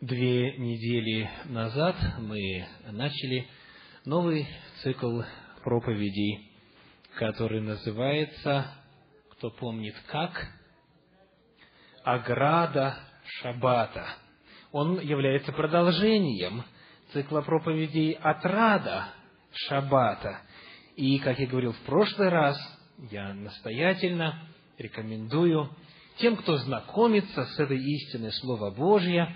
Две недели назад мы начали новый цикл проповедей, который называется, кто помнит как, «Ограда Шаббата». Он является продолжением цикла проповедей «Отрада Шаббата». И, как я говорил в прошлый раз, я настоятельно рекомендую тем, кто знакомится с этой истиной Слова Божьего,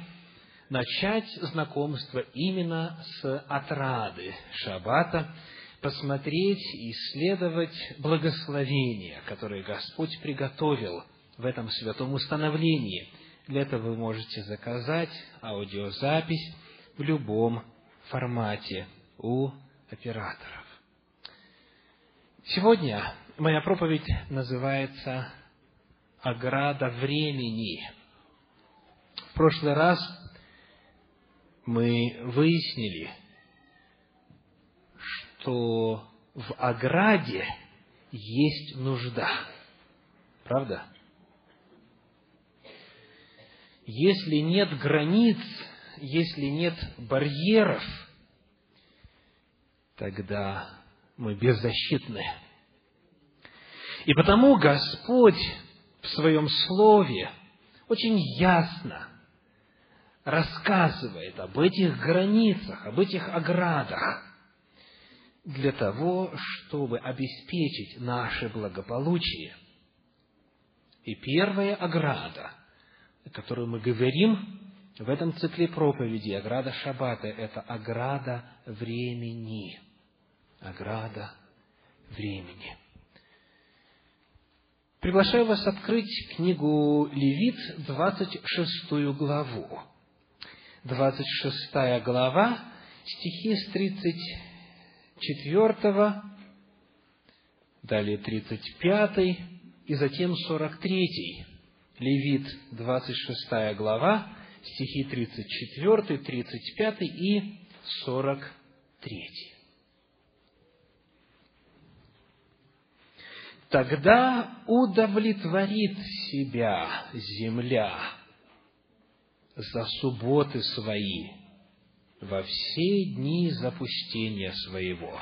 начать знакомство именно с отрады Шаббата, посмотреть и исследовать благословения, которые Господь приготовил в этом святом установлении. Для этого вы можете заказать аудиозапись в любом формате у операторов. Сегодня моя проповедь называется «Ограда времени». В прошлый раз мы выяснили, что в ограде есть нужда. Правда? Если нет границ, если нет барьеров, тогда мы беззащитны. И потому Господь в Своем Слове очень ясно рассказывает об этих границах, об этих оградах, для того, чтобы обеспечить наше благополучие. И первая ограда, о которой мы говорим в этом цикле проповеди, ограда Шаббата, это ограда времени. Ограда времени. Приглашаю вас открыть книгу Левит, 26 главу. 26 глава, стихи с 34, далее 35 и затем 43. Левит, 26 глава, стихи 34, 35 и 43. Тогда удовлетворит себя земля за субботы свои во все дни запустения своего.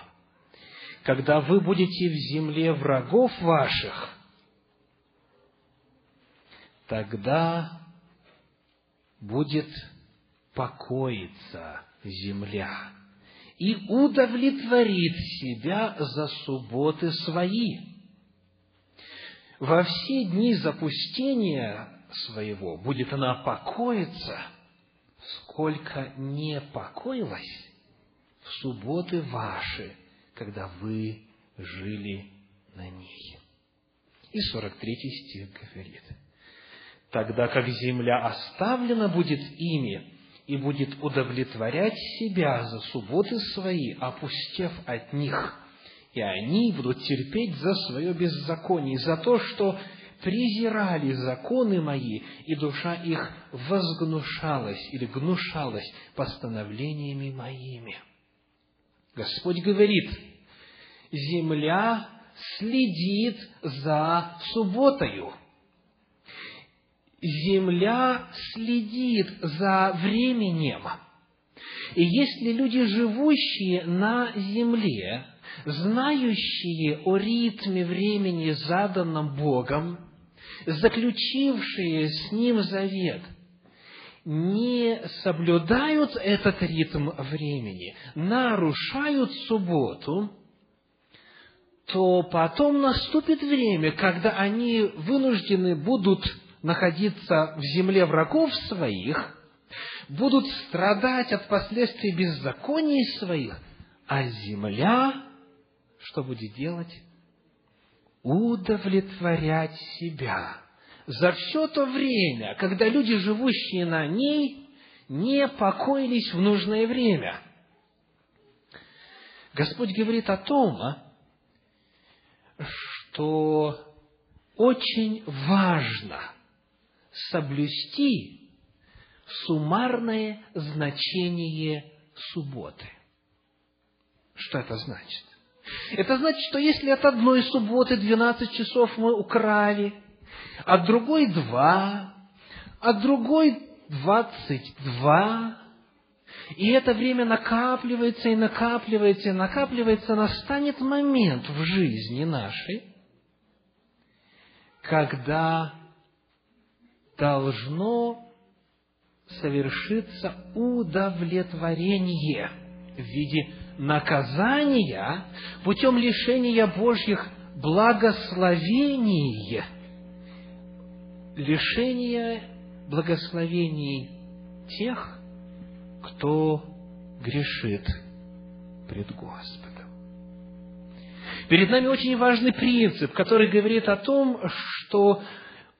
Когда вы будете в земле врагов ваших, тогда будет покоиться земля и удовлетворит себя за субботы свои. Во все дни запустения своего, будет она покоиться, сколько не покоилась в субботы ваши, когда вы жили на ней. И 43 стих говорит, тогда как земля оставлена будет ими, и будет удовлетворять себя за субботы свои, опустев от них, и они будут терпеть за свое беззаконие, за то, что презирали законы мои, и душа их возгнушалась или гнушалась постановлениями моими. Господь говорит, земля следит за субботою. Земля следит за временем. И если люди, живущие на земле, знающие о ритме времени, заданном Богом, заключившие с Ним завет, не соблюдают этот ритм времени, нарушают субботу, то потом наступит время, когда они вынуждены будут находиться в земле врагов своих, будут страдать от последствий беззаконий своих, а земля что будет делать? Удовлетворять себя за все то время, когда люди, живущие на ней, не покоились в нужное время. Господь говорит о том, а, что очень важно соблюсти суммарное значение субботы. Что это значит? Это значит, что если от одной субботы 12 часов мы украли, от другой два, от другой двадцать два, и это время накапливается и накапливается и накапливается, настанет момент в жизни нашей, когда должно совершиться удовлетворение в виде наказания путем лишения Божьих благословений, лишения благословений тех, кто грешит пред Господом. Перед нами очень важный принцип, который говорит о том, что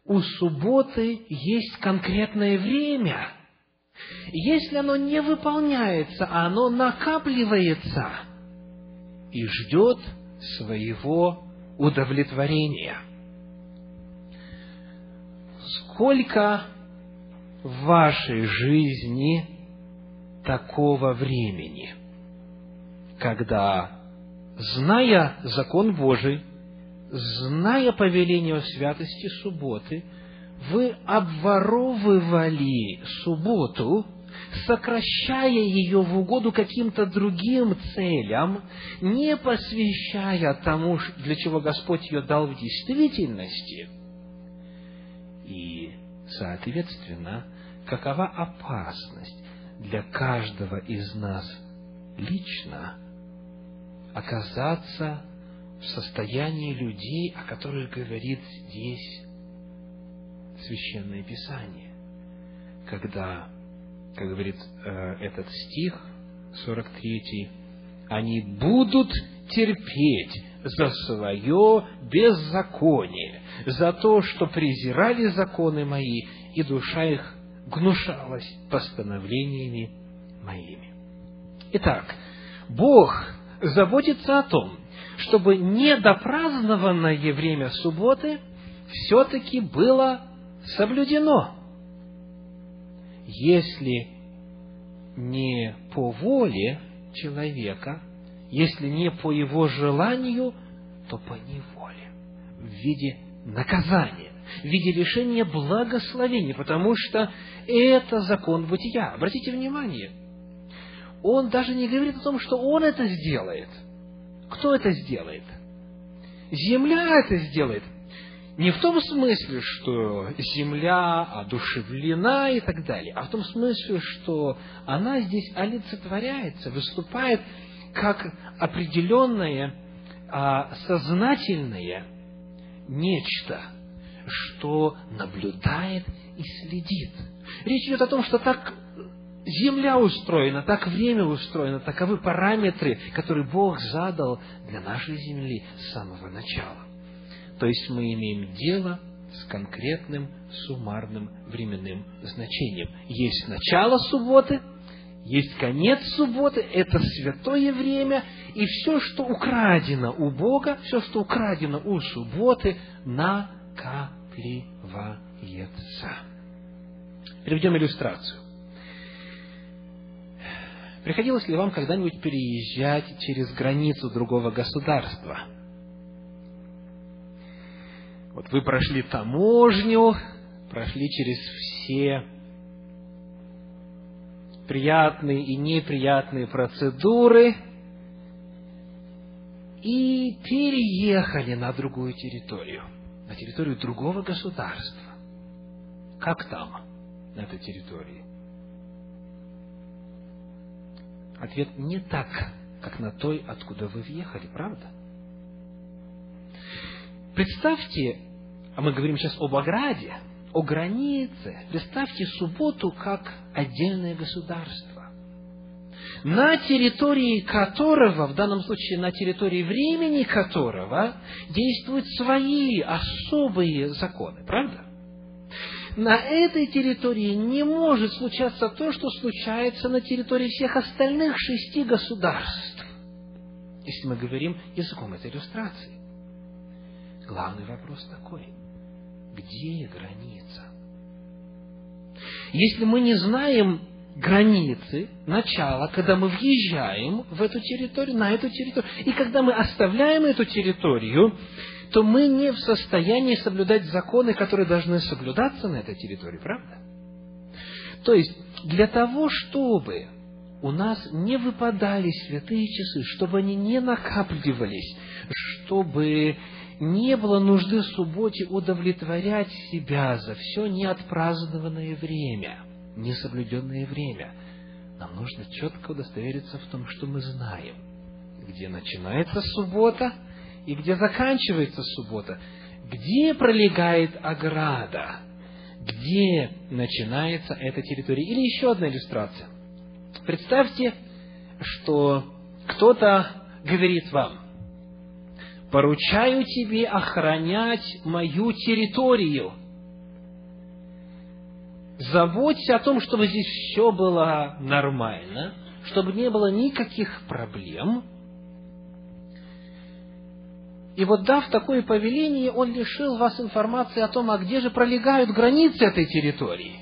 у субботы есть конкретное время. Если оно не выполняется, а оно накапливается и ждет своего удовлетворения. Сколько в вашей жизни такого времени, когда, зная закон Божий, зная повеление о святости субботы, вы обворовывали субботу, сокращая ее в угоду каким-то другим целям, не посвящая тому, для чего Господь ее дал в действительности. И, соответственно, какова опасность для каждого из нас лично оказаться в состоянии людей, о которых говорит здесь Священное Писание. Когда, как говорит э, этот стих, 43, они будут терпеть за свое беззаконие, за то, что презирали законы мои, и душа их гнушалась постановлениями моими. Итак, Бог заботится о том, чтобы недопразднованное время субботы все-таки было соблюдено. Если не по воле человека, если не по его желанию, то по неволе, в виде наказания, в виде лишения благословения, потому что это закон бытия. Обратите внимание, он даже не говорит о том, что он это сделает – кто это сделает? Земля это сделает. Не в том смысле, что земля одушевлена и так далее, а в том смысле, что она здесь олицетворяется, выступает как определенное а, сознательное нечто, что наблюдает и следит. Речь идет о том, что так земля устроена, так время устроено, таковы параметры, которые Бог задал для нашей земли с самого начала. То есть мы имеем дело с конкретным суммарным временным значением. Есть начало субботы, есть конец субботы, это святое время, и все, что украдено у Бога, все, что украдено у субботы, накапливается. Приведем иллюстрацию. Приходилось ли вам когда-нибудь переезжать через границу другого государства? Вот вы прошли таможню, прошли через все приятные и неприятные процедуры и переехали на другую территорию, на территорию другого государства. Как там, на этой территории? Ответ не так, как на той, откуда вы въехали, правда? Представьте, а мы говорим сейчас об ограде, о границе. Представьте субботу как отдельное государство, на территории которого, в данном случае на территории времени которого, действуют свои особые законы, правда? на этой территории не может случаться то, что случается на территории всех остальных шести государств. Если мы говорим языком этой иллюстрации. Главный вопрос такой. Где граница? Если мы не знаем границы, начала, когда мы въезжаем в эту территорию, на эту территорию, и когда мы оставляем эту территорию, то мы не в состоянии соблюдать законы, которые должны соблюдаться на этой территории, правда? То есть, для того, чтобы у нас не выпадали святые часы, чтобы они не накапливались, чтобы не было нужды в субботе удовлетворять себя за все неотпразднованное время, несоблюденное время. Нам нужно четко удостовериться в том, что мы знаем, где начинается суббота и где заканчивается суббота, где пролегает ограда, где начинается эта территория. Или еще одна иллюстрация. Представьте, что кто-то говорит вам, поручаю тебе охранять мою территорию. Заботься о том, чтобы здесь все было нормально, чтобы не было никаких проблем. И вот дав такое повеление, он лишил вас информации о том, а где же пролегают границы этой территории.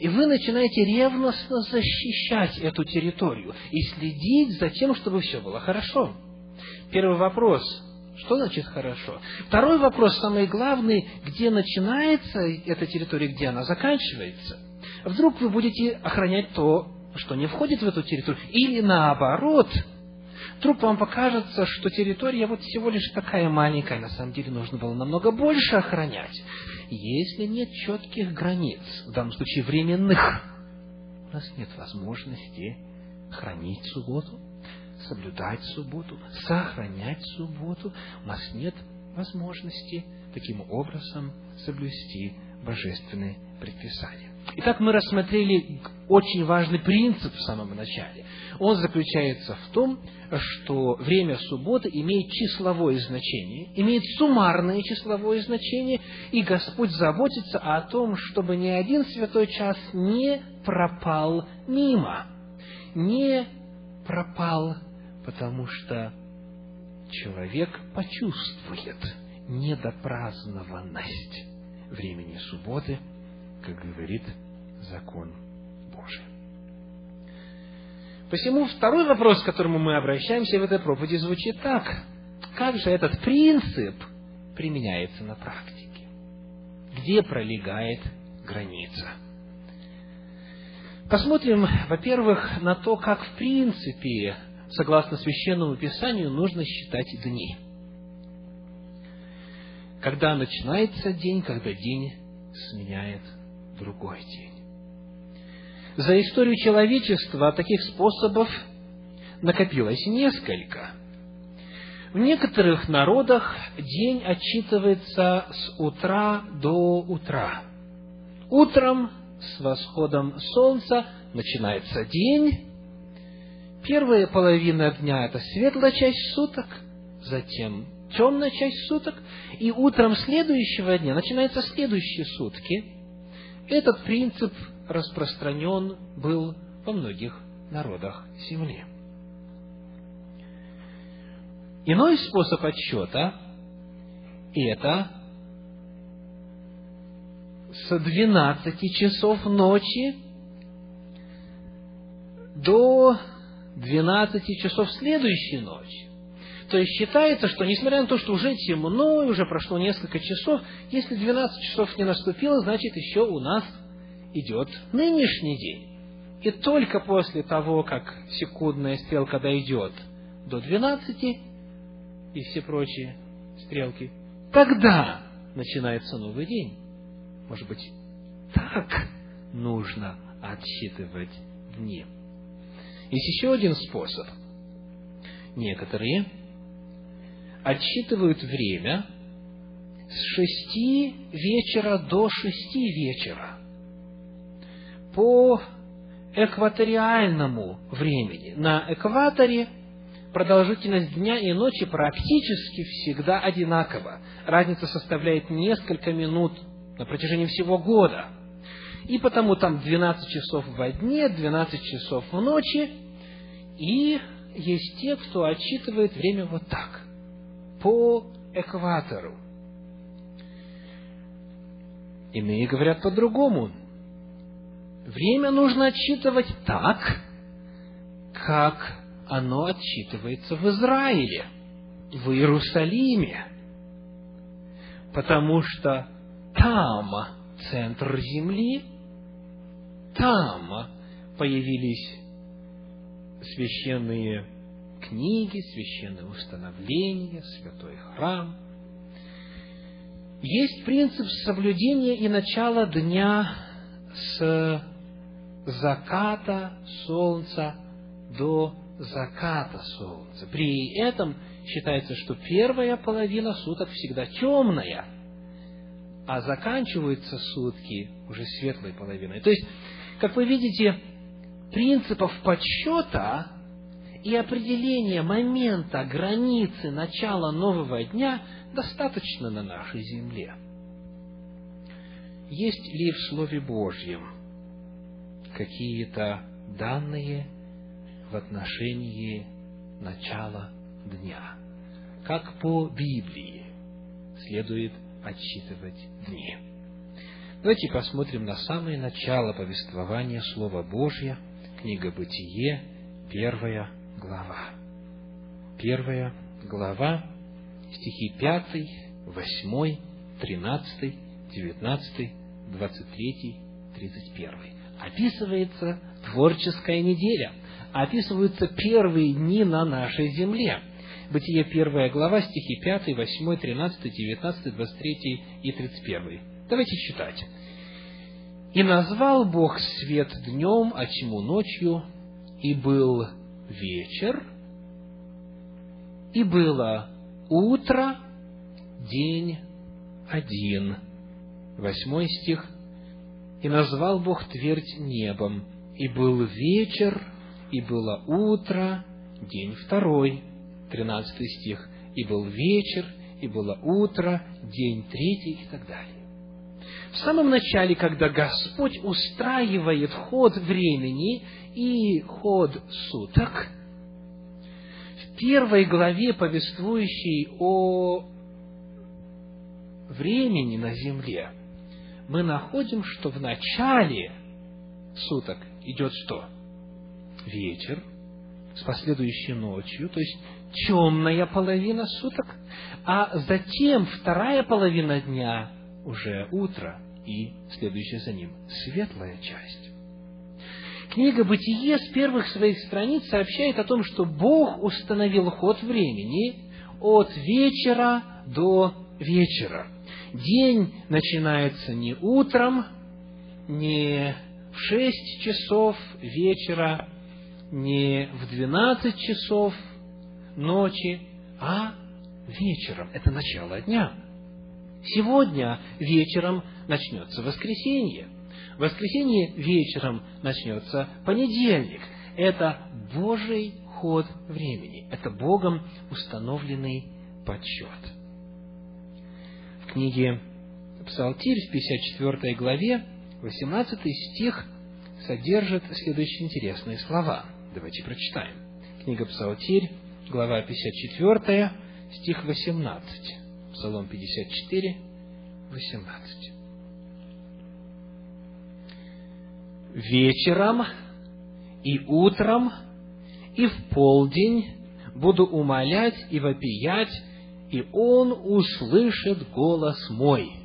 И вы начинаете ревностно защищать эту территорию и следить за тем, чтобы все было хорошо. Первый вопрос что значит хорошо? Второй вопрос, самый главный, где начинается эта территория, где она заканчивается? Вдруг вы будете охранять то, что не входит в эту территорию, или наоборот, вдруг вам покажется, что территория вот всего лишь такая маленькая, на самом деле нужно было намного больше охранять. Если нет четких границ, в данном случае временных, у нас нет возможности хранить субботу, соблюдать субботу, сохранять субботу, у нас нет возможности таким образом соблюсти божественные предписания. Итак, мы рассмотрели очень важный принцип в самом начале. Он заключается в том, что время субботы имеет числовое значение, имеет суммарное числовое значение, и Господь заботится о том, чтобы ни один святой час не пропал мимо, не пропал потому что человек почувствует недопразднованность времени субботы, как говорит закон Божий. Посему второй вопрос, к которому мы обращаемся в этой проповеди, звучит так. Как же этот принцип применяется на практике? Где пролегает граница? Посмотрим, во-первых, на то, как в принципе согласно священному писанию, нужно считать дни. Когда начинается день, когда день сменяет другой день. За историю человечества таких способов накопилось несколько. В некоторых народах день отчитывается с утра до утра. Утром с восходом солнца начинается день, Первая половина дня – это светлая часть суток, затем темная часть суток, и утром следующего дня начинаются следующие сутки. Этот принцип распространен был во многих народах Земли. Иной способ отсчета – это с 12 часов ночи до 12 часов следующей ночи. То есть считается, что несмотря на то, что уже темно, и уже прошло несколько часов, если 12 часов не наступило, значит еще у нас идет нынешний день. И только после того, как секундная стрелка дойдет до 12 и все прочие стрелки, тогда начинается новый день. Может быть, так нужно отсчитывать дни. Есть еще один способ. Некоторые отсчитывают время с шести вечера до шести вечера по экваториальному времени. На экваторе продолжительность дня и ночи практически всегда одинакова. Разница составляет несколько минут на протяжении всего года. И потому там 12 часов в дне, 12 часов в ночи, и есть те, кто отчитывает время вот так, по экватору. Иные говорят по-другому. Время нужно отсчитывать так, как оно отсчитывается в Израиле, в Иерусалиме. Потому что там центр земли, там появились священные книги, священные установления, святой храм. Есть принцип соблюдения и начала дня с заката солнца до заката солнца. При этом считается, что первая половина суток всегда темная, а заканчиваются сутки уже светлой половиной. То есть, как вы видите, принципов подсчета и определения момента, границы начала нового дня достаточно на нашей земле. Есть ли в Слове Божьем какие-то данные в отношении начала дня? Как по Библии следует отсчитывать дни? Давайте посмотрим на самое начало повествования Слова Божьего, книга Бытие, первая глава. Первая глава, стихи 5, 8, 13, 19, 23, 31. Описывается творческая неделя, описываются первые дни на нашей земле. Бытие первая глава, стихи 5, 8, 13, 19, 23 и 31. Давайте читать. «И назвал Бог свет днем, а тьму ночью, и был вечер, и было утро, день один. Восьмой стих. И назвал Бог твердь небом, и был вечер, и было утро, день второй. Тринадцатый стих. И был вечер, и было утро, день третий и так далее. В самом начале, когда Господь устраивает ход времени и ход суток, в первой главе, повествующей о времени на земле, мы находим, что в начале суток идет что? Вечер с последующей ночью, то есть темная половина суток, а затем вторая половина дня уже утро и следующая за ним светлая часть. Книга «Бытие» с первых своих страниц сообщает о том, что Бог установил ход времени от вечера до вечера. День начинается не утром, не в шесть часов вечера, не в двенадцать часов ночи, а вечером. Это начало дня. Сегодня вечером начнется воскресенье. В воскресенье вечером начнется понедельник. Это Божий ход времени. Это Богом установленный подсчет. В книге Псалтирь в 54 главе 18 стих содержит следующие интересные слова. Давайте прочитаем. Книга Псалтирь, глава 54, стих 18. Псалом 54, 18. «Вечером и утром и в полдень буду умолять и вопиять, и Он услышит голос мой».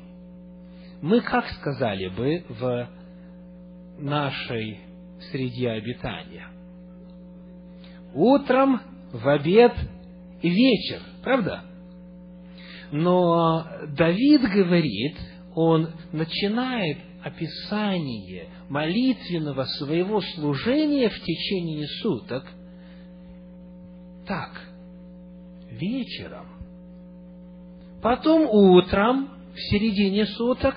Мы как сказали бы в нашей среде обитания? Утром, в обед и вечер, правда? Но Давид говорит, он начинает описание молитвенного своего служения в течение суток так, вечером, потом утром, в середине суток,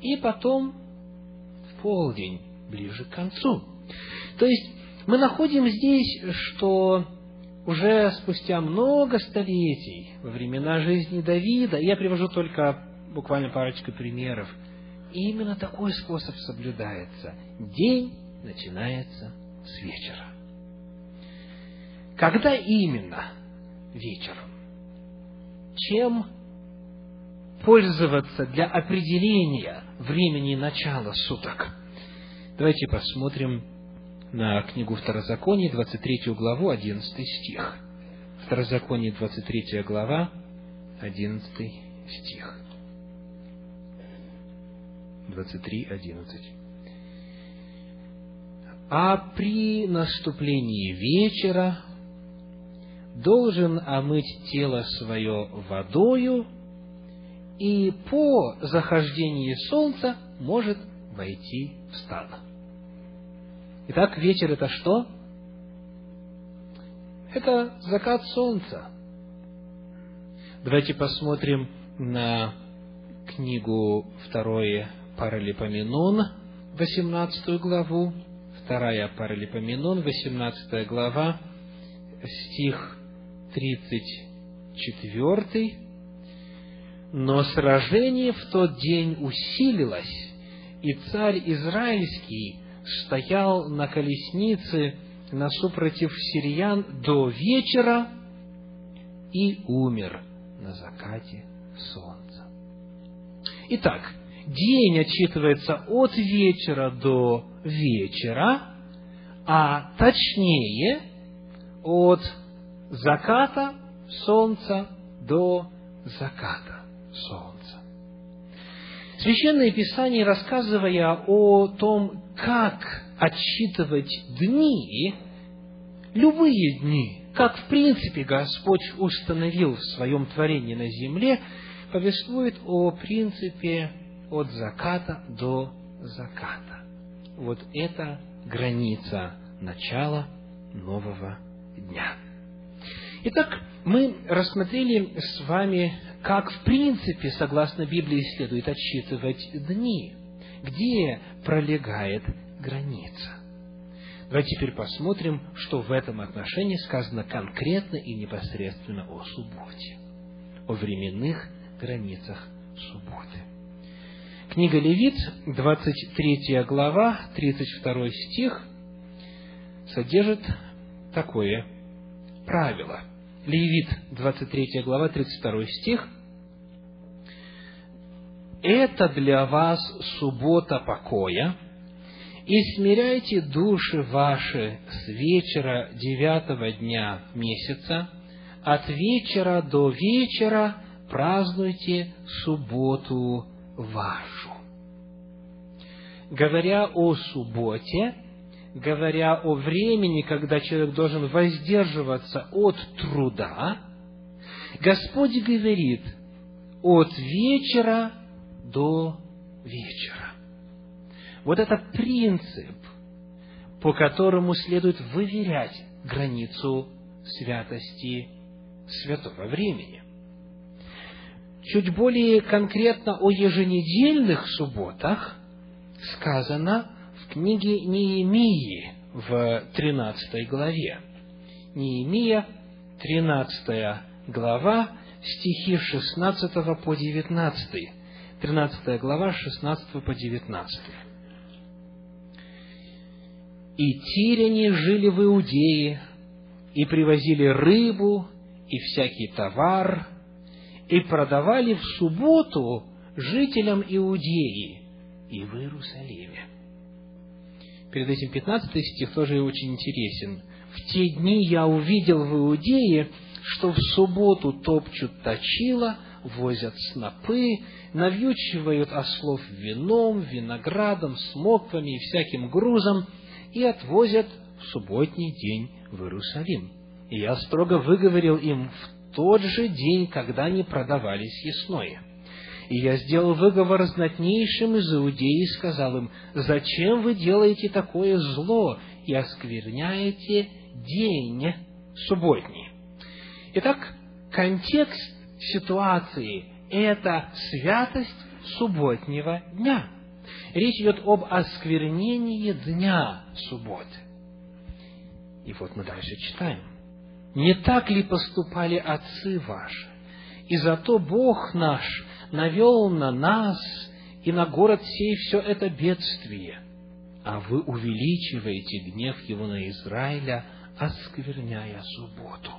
и потом в полдень, ближе к концу. То есть, мы находим здесь, что уже спустя много столетий, во времена жизни Давида, я привожу только буквально парочку примеров, именно такой способ соблюдается. День начинается с вечера. Когда именно вечером? Чем пользоваться для определения времени начала суток? Давайте посмотрим на книгу Второзакония, 23 главу, 11 стих. Второзаконие, 23 глава, 11 стих. 23, 11. а при наступлении вечера должен омыть тело свое водою, и по захождении солнца может войти в стадо. Итак, вечер это что? Это закат солнца. Давайте посмотрим на книгу второе Паралипоменон, 18 главу, вторая Паралипоменон, 18 глава, стих 34. «Но сражение в тот день усилилось, и царь Израильский стоял на колеснице насупротив сириян до вечера и умер на закате солнца. Итак, день отчитывается от вечера до вечера, а точнее от заката солнца до заката солнца. Священное Писание, рассказывая о том, как отсчитывать дни, любые дни, как в принципе Господь установил в своем творении на земле, повествует о принципе от заката до заката. Вот это граница начала нового дня. Итак, мы рассмотрели с вами, как в принципе, согласно Библии, следует отсчитывать дни, где пролегает граница. Давайте теперь посмотрим, что в этом отношении сказано конкретно и непосредственно о субботе, о временных границах субботы. Книга Левит, 23 глава, 32 стих, содержит такое правило. Левит, 23 глава, 32 стих. «Это для вас суббота покоя, и смиряйте души ваши с вечера девятого дня месяца, от вечера до вечера празднуйте субботу вашу. Говоря о субботе, говоря о времени, когда человек должен воздерживаться от труда, Господь говорит от вечера до вечера. Вот это принцип, по которому следует выверять границу святости святого времени. Чуть более конкретно о еженедельных субботах сказано в книге Неемии в 13 главе. Неемия, 13 глава, стихи 16 по 19. 13 глава, 16 по 19 и тирене жили в Иудее, и привозили рыбу и всякий товар, и продавали в субботу жителям Иудеи и в Иерусалиме. Перед этим 15 стих тоже очень интересен. В те дни я увидел в Иудее, что в субботу топчут точила, возят снопы, навьючивают ослов вином, виноградом, смоквами и всяким грузом, и отвозят в субботний день в Иерусалим. И я строго выговорил им в тот же день, когда они продавались ясное. И я сделал выговор знатнейшим из Иудеи и сказал им, «Зачем вы делаете такое зло и оскверняете день субботний?» Итак, контекст ситуации – это святость субботнего дня – Речь идет об осквернении дня субботы. И вот мы дальше читаем. «Не так ли поступали отцы ваши? И зато Бог наш навел на нас и на город сей все это бедствие, а вы увеличиваете гнев его на Израиля, оскверняя субботу.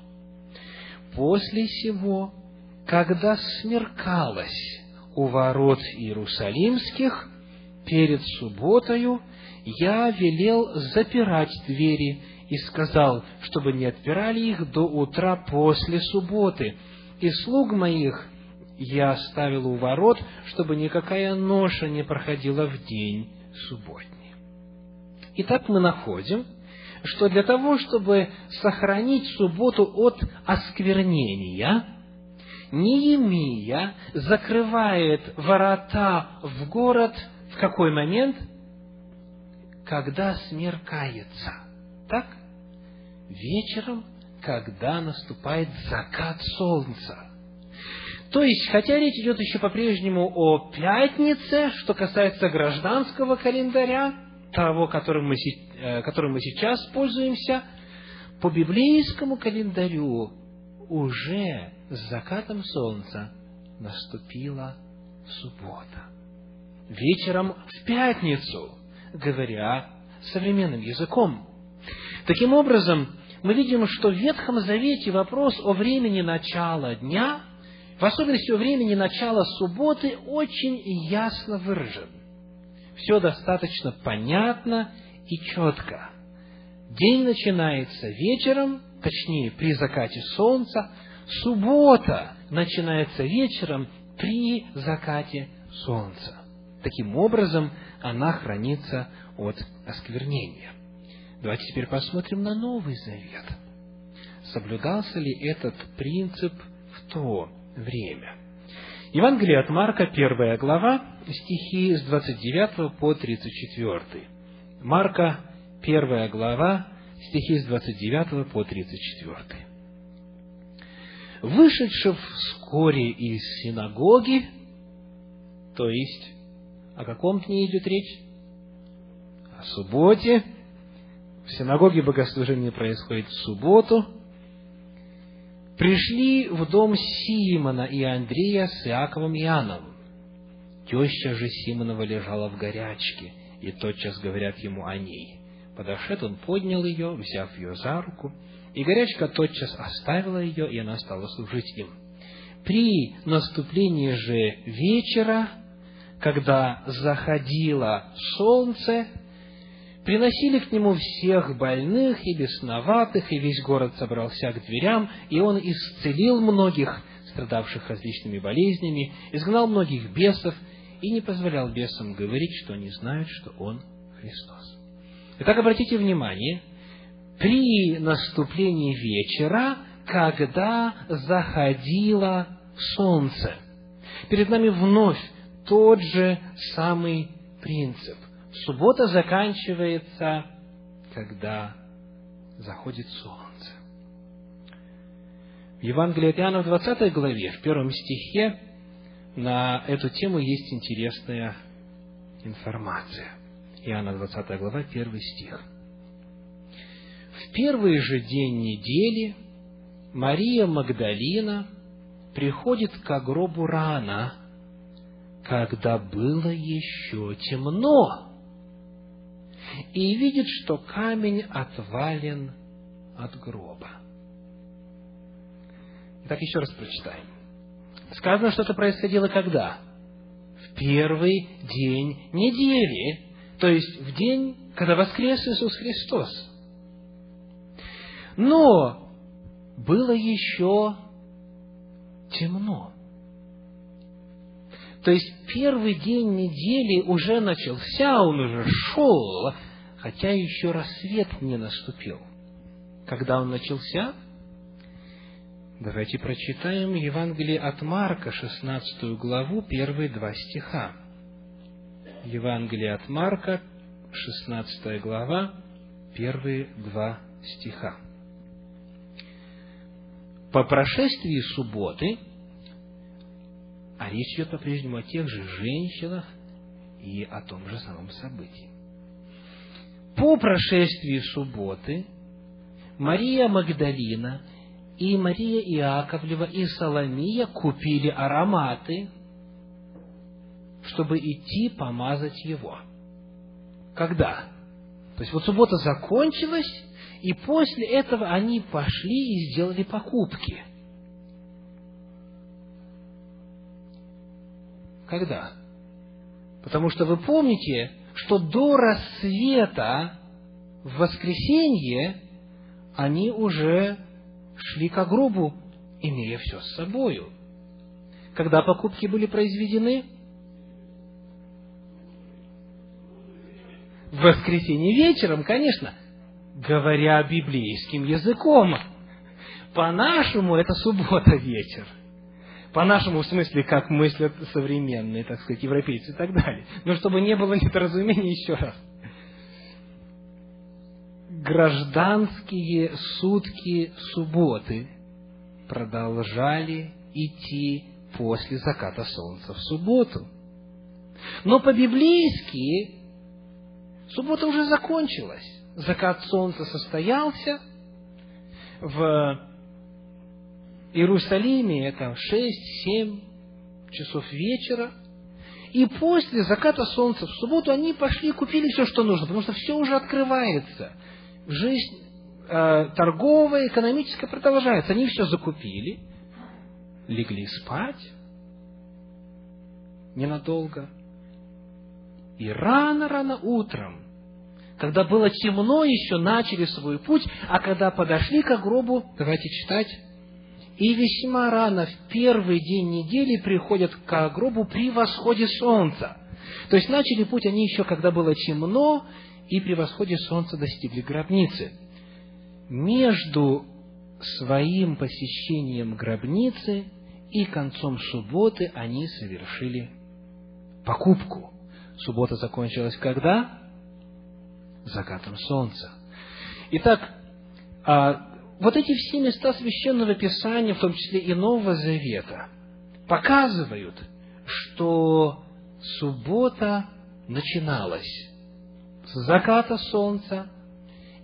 После сего, когда смеркалось у ворот Иерусалимских, перед субботою я велел запирать двери и сказал, чтобы не отпирали их до утра после субботы. И слуг моих я оставил у ворот, чтобы никакая ноша не проходила в день субботний. Итак, мы находим, что для того, чтобы сохранить субботу от осквернения, Неемия закрывает ворота в город в какой момент? Когда смеркается. Так? Вечером, когда наступает закат солнца. То есть, хотя речь идет еще по-прежнему о пятнице, что касается гражданского календаря, того, которым мы, э, которым мы сейчас пользуемся, по библейскому календарю уже с закатом солнца наступила суббота. Вечером в пятницу, говоря современным языком. Таким образом, мы видим, что в Ветхом Завете вопрос о времени начала дня, в особенности о времени начала субботы, очень ясно выражен. Все достаточно понятно и четко. День начинается вечером, точнее, при закате солнца. Суббота начинается вечером при закате солнца. Таким образом, она хранится от осквернения. Давайте теперь посмотрим на Новый Завет. Соблюдался ли этот принцип в то время? Евангелие от Марка, первая глава, стихи с 29 по 34. Марка, первая глава, стихи с 29 по 34. Вышедший вскоре из синагоги, то есть, о каком дне идет речь? О субботе. В синагоге богослужение происходит в субботу. Пришли в дом Симона и Андрея с Иаковом и Иоанном. Теща же Симонова лежала в горячке, и тотчас говорят ему о ней. Подошед, он поднял ее, взяв ее за руку, и горячка тотчас оставила ее, и она стала служить им. При наступлении же вечера, когда заходило солнце, приносили к нему всех больных и бесноватых, и весь город собрался к дверям, и он исцелил многих, страдавших различными болезнями, изгнал многих бесов, и не позволял бесам говорить, что они знают, что он Христос. Итак, обратите внимание, при наступлении вечера, когда заходило солнце. Перед нами вновь тот же самый принцип. Суббота заканчивается, когда заходит солнце. В Евангелии от Иоанна в 20 главе, в первом стихе, на эту тему есть интересная информация. Иоанна 20 глава, первый стих. В первый же день недели Мария Магдалина приходит к гробу рано, когда было еще темно, и видит, что камень отвален от гроба. Итак, еще раз прочитаем. Сказано, что это происходило когда? В первый день недели, то есть в день, когда воскрес Иисус Христос. Но было еще темно. То есть первый день недели уже начался, он уже шел, хотя еще рассвет не наступил. Когда он начался? Давайте прочитаем Евангелие от Марка, 16 главу, первые два стиха. Евангелие от Марка, 16 глава, первые два стиха. По прошествии субботы, а речь идет по-прежнему о тех же женщинах и о том же самом событии. По прошествии субботы Мария Магдалина и Мария Иаковлева и Соломия купили ароматы чтобы идти помазать его. Когда? То есть вот суббота закончилась, и после этого они пошли и сделали покупки. Когда? Потому что вы помните, что до рассвета в воскресенье они уже шли к гробу, имея все с собою. Когда покупки были произведены? В воскресенье вечером, конечно, говоря библейским языком. По-нашему это суббота вечер. По-нашему, в смысле, как мыслят современные, так сказать, европейцы и так далее. Но чтобы не было недоразумений еще раз. Гражданские сутки субботы продолжали идти после заката солнца в субботу. Но по-библейски суббота уже закончилась. Закат солнца состоялся. В Иерусалиме это 6-7 часов вечера. И после заката солнца в субботу они пошли и купили все, что нужно, потому что все уже открывается. Жизнь э, торговая, экономическая продолжается. Они все закупили, легли спать ненадолго. И рано-рано утром, когда было темно еще, начали свой путь, а когда подошли к гробу, давайте читать, и весьма рано, в первый день недели, приходят к гробу при восходе солнца. То есть начали путь они еще, когда было темно, и при восходе солнца достигли гробницы. Между своим посещением гробницы и концом субботы они совершили покупку. Суббота закончилась когда? Закатом солнца. Итак, а, вот эти все места священного писания, в том числе и Нового Завета, показывают, что суббота начиналась с заката солнца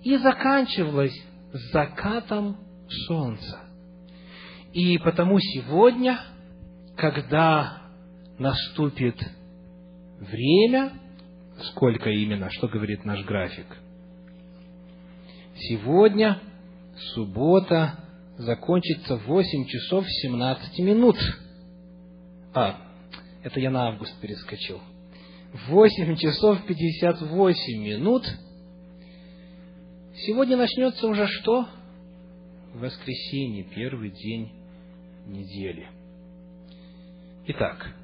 и заканчивалась с закатом солнца. И потому сегодня, когда наступит время, сколько именно, что говорит наш график, сегодня суббота закончится в 8 часов 17 минут. А, это я на август перескочил. 8 часов 58 минут. Сегодня начнется уже что? Воскресенье, первый день недели. Итак,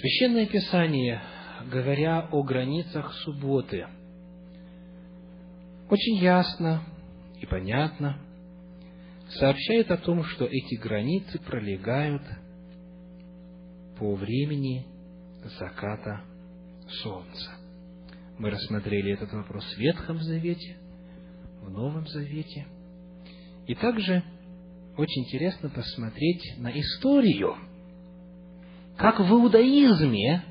Священное Писание, говоря о границах субботы, очень ясно и понятно сообщает о том, что эти границы пролегают по времени заката солнца. Мы рассмотрели этот вопрос в Ветхом Завете, в Новом Завете. И также очень интересно посмотреть на историю, как в иудаизме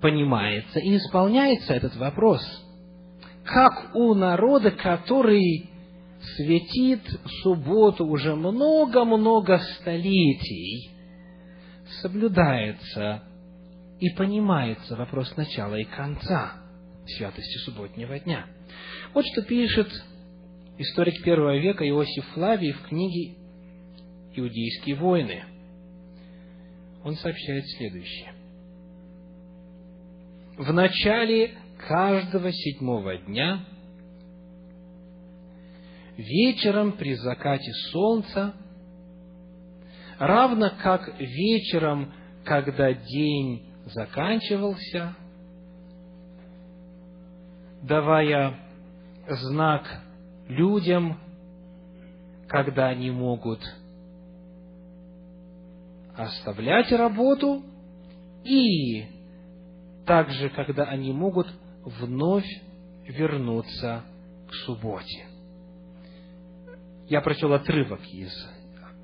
понимается и исполняется этот вопрос. Как у народа, который светит субботу уже много-много столетий, соблюдается и понимается вопрос начала и конца святости субботнего дня. Вот что пишет историк первого века Иосиф Флавий в книге «Иудейские войны». Он сообщает следующее. В начале каждого седьмого дня вечером при закате солнца, равно как вечером, когда день заканчивался, давая знак людям, когда они могут оставлять работу и также, когда они могут вновь вернуться к субботе. Я прочел отрывок из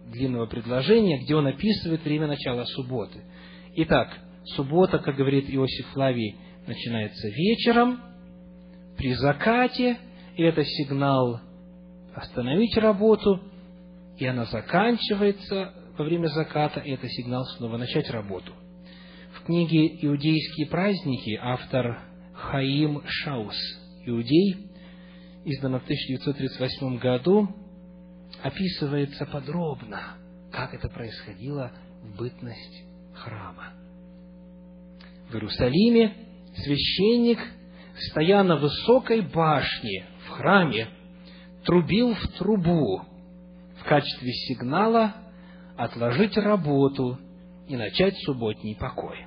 длинного предложения, где он описывает время начала субботы. Итак, суббота, как говорит Иосиф Флавий, начинается вечером, при закате, и это сигнал остановить работу, и она заканчивается во время заката, это сигнал снова начать работу. В книге «Иудейские праздники» автор Хаим Шаус, иудей, издана в 1938 году, описывается подробно, как это происходило в бытность храма. В Иерусалиме священник, стоя на высокой башне в храме, трубил в трубу в качестве сигнала отложить работу и начать субботний покой.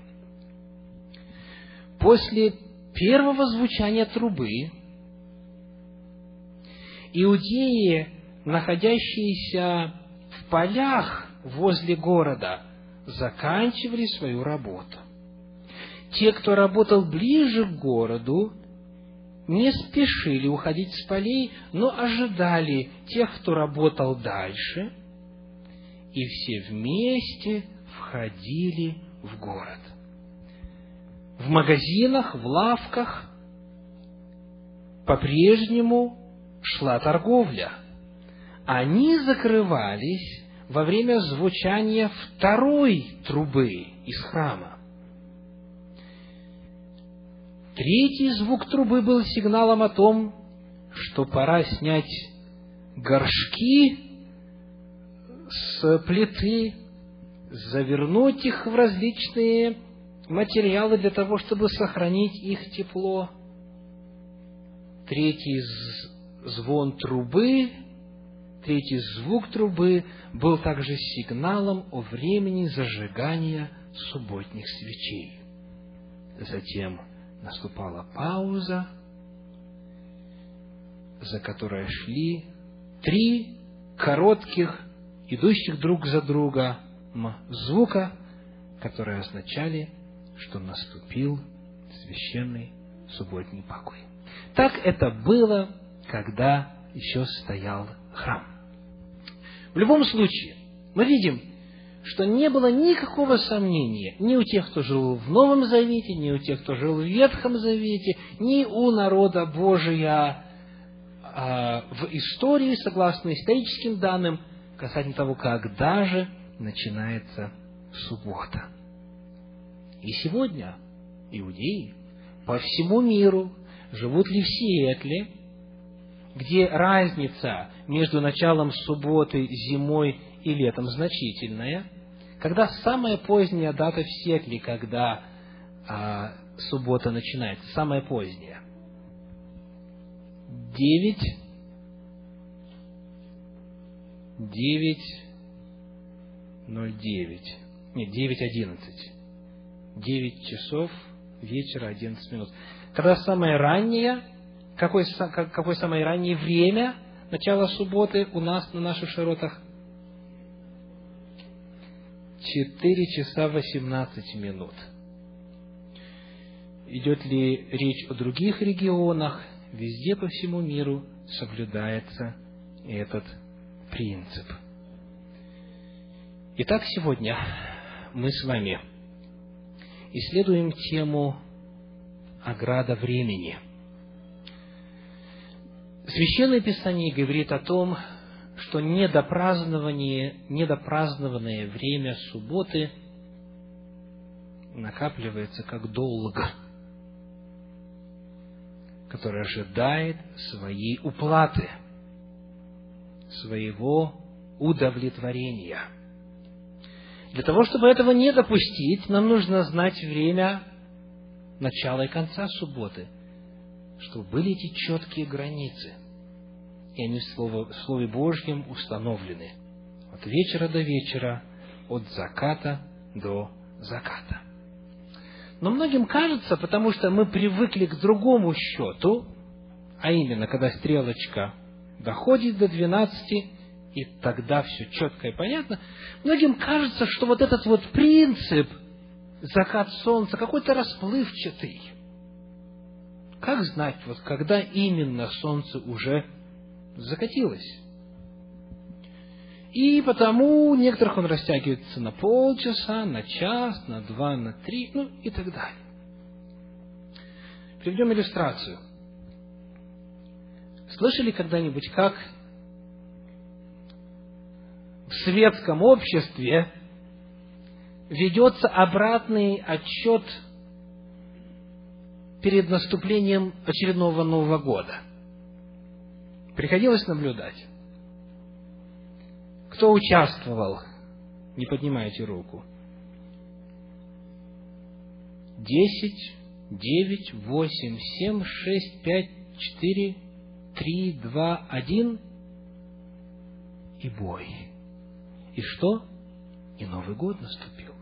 после первого звучания трубы иудеи, находящиеся в полях возле города, заканчивали свою работу. Те, кто работал ближе к городу, не спешили уходить с полей, но ожидали тех, кто работал дальше, и все вместе входили в город. В магазинах, в лавках по-прежнему шла торговля. Они закрывались во время звучания второй трубы из храма. Третий звук трубы был сигналом о том, что пора снять горшки с плиты, завернуть их в различные материалы для того, чтобы сохранить их тепло. Третий звон трубы, третий звук трубы был также сигналом о времени зажигания субботних свечей. Затем наступала пауза, за которой шли три коротких, идущих друг за друга звука, которые означали, что наступил священный субботний покой. Так это было, когда еще стоял храм. В любом случае, мы видим, что не было никакого сомнения ни у тех, кто жил в Новом Завете, ни у тех, кто жил в Ветхом Завете, ни у народа Божия а, в истории, согласно историческим данным, касательно того, когда же начинается суббота. И сегодня иудеи по всему миру живут ли в Сиэтле, где разница между началом субботы зимой и летом значительная, когда самая поздняя дата в Сиэтле, когда а, суббота начинается, самая поздняя? Девять, девять, ноль девять, нет, девять одиннадцать, девять часов вечера одиннадцать минут. Когда самое раннее Какое, какое самое раннее время начала субботы у нас на наших широтах? Четыре часа восемнадцать минут. Идет ли речь о других регионах? Везде по всему миру соблюдается этот принцип. Итак, сегодня мы с вами исследуем тему ограда времени – Священное Писание говорит о том, что недопразднование, недопразднованное время субботы накапливается как долг, который ожидает своей уплаты, своего удовлетворения. Для того, чтобы этого не допустить, нам нужно знать время начала и конца субботы, чтобы были эти четкие границы и они в Слове, в Слове Божьем установлены. От вечера до вечера, от заката до заката. Но многим кажется, потому что мы привыкли к другому счету, а именно, когда стрелочка доходит до 12, и тогда все четко и понятно, многим кажется, что вот этот вот принцип закат солнца какой-то расплывчатый. Как знать, вот когда именно солнце уже закатилось. И потому некоторых он растягивается на полчаса, на час, на два, на три, ну и так далее. Приведем иллюстрацию. Слышали когда-нибудь, как в светском обществе ведется обратный отчет перед наступлением очередного Нового года – Приходилось наблюдать. Кто участвовал? Не поднимайте руку. Десять, девять, восемь, семь, шесть, пять, четыре, три, два, один и бой. И что? И Новый год наступил.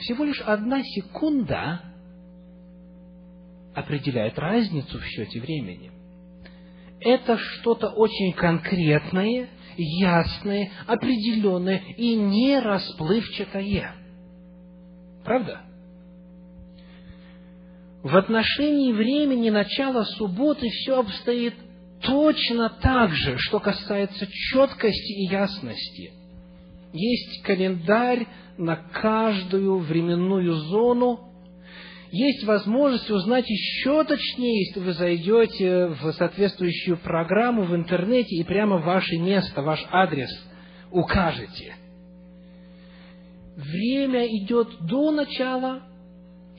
Всего лишь одна секунда определяет разницу в счете времени. Это что-то очень конкретное, ясное, определенное и не расплывчатое. Правда? В отношении времени начала субботы все обстоит точно так же, что касается четкости и ясности. Есть календарь на каждую временную зону, есть возможность узнать еще точнее, если вы зайдете в соответствующую программу в интернете и прямо ваше место, ваш адрес укажете. Время идет до начала,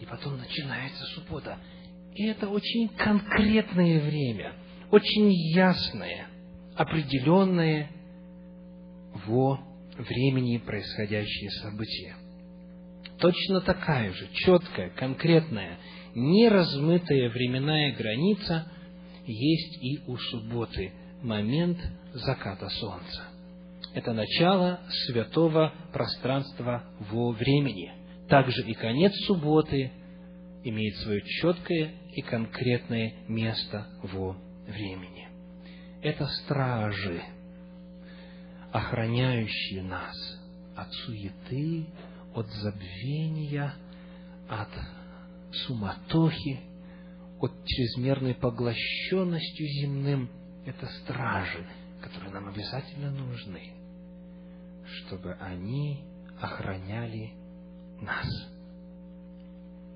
и потом начинается суббота. И это очень конкретное время, очень ясное, определенное во времени происходящие события. Точно такая же, четкая, конкретная, неразмытая временная граница есть и у субботы, момент заката солнца. Это начало святого пространства во времени. Также и конец субботы имеет свое четкое и конкретное место во времени. Это стражи, охраняющие нас от суеты, от забвения, от суматохи, от чрезмерной поглощенностью земным. Это стражи, которые нам обязательно нужны, чтобы они охраняли нас.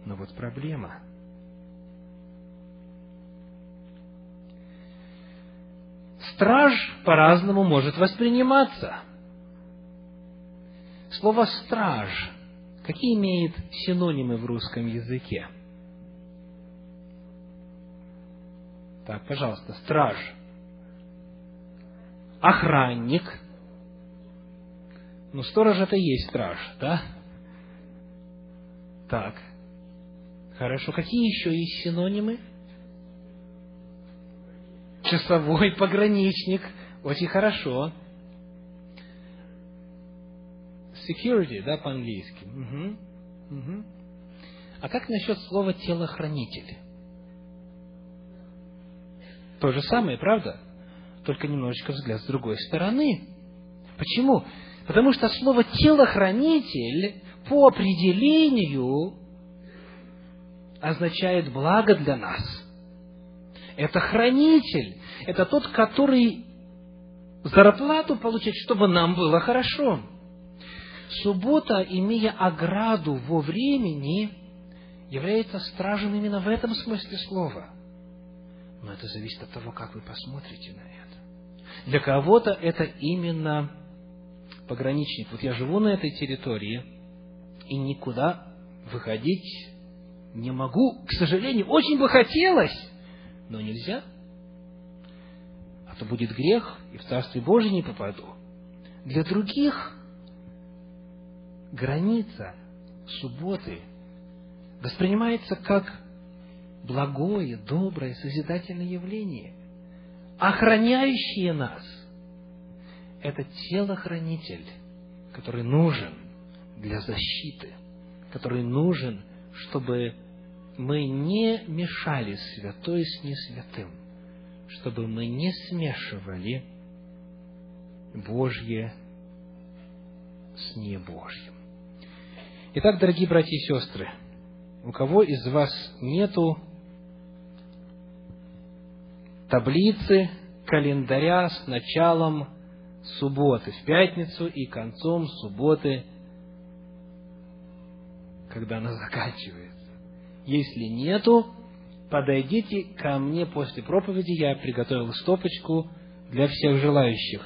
Но вот проблема. Страж по-разному может восприниматься – Слово «страж» какие имеет синонимы в русском языке? Так, пожалуйста, страж. Охранник. Ну, сторож это и есть страж, да? Так. Хорошо. Какие еще есть синонимы? Часовой пограничник. Очень хорошо security, да, по-английски. Угу. Угу. А как насчет слова телохранитель? То же самое, правда? Только немножечко взгляд с другой стороны. Почему? Потому что слово телохранитель по определению означает благо для нас. Это хранитель. Это тот, который зарплату получает, чтобы нам было хорошо. Суббота, имея ограду во времени, является стражем именно в этом смысле слова. Но это зависит от того, как вы посмотрите на это. Для кого-то это именно пограничник. Вот я живу на этой территории и никуда выходить не могу. К сожалению, очень бы хотелось, но нельзя. А то будет грех, и в Царствие Божие не попаду. Для других граница субботы воспринимается как благое, доброе, созидательное явление, охраняющее нас. Это телохранитель, который нужен для защиты, который нужен, чтобы мы не мешали святой с несвятым, чтобы мы не смешивали Божье с небожьим. Итак, дорогие братья и сестры, у кого из вас нету таблицы, календаря с началом субботы в пятницу и концом субботы, когда она заканчивается. Если нету, подойдите ко мне после проповеди, я приготовил стопочку для всех желающих.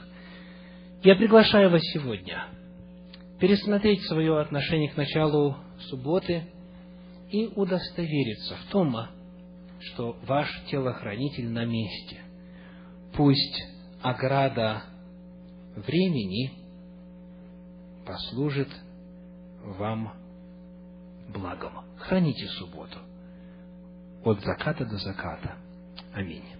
Я приглашаю вас сегодня – пересмотреть свое отношение к началу субботы и удостовериться в том, что ваш телохранитель на месте. Пусть ограда времени послужит вам благом. Храните субботу от заката до заката. Аминь.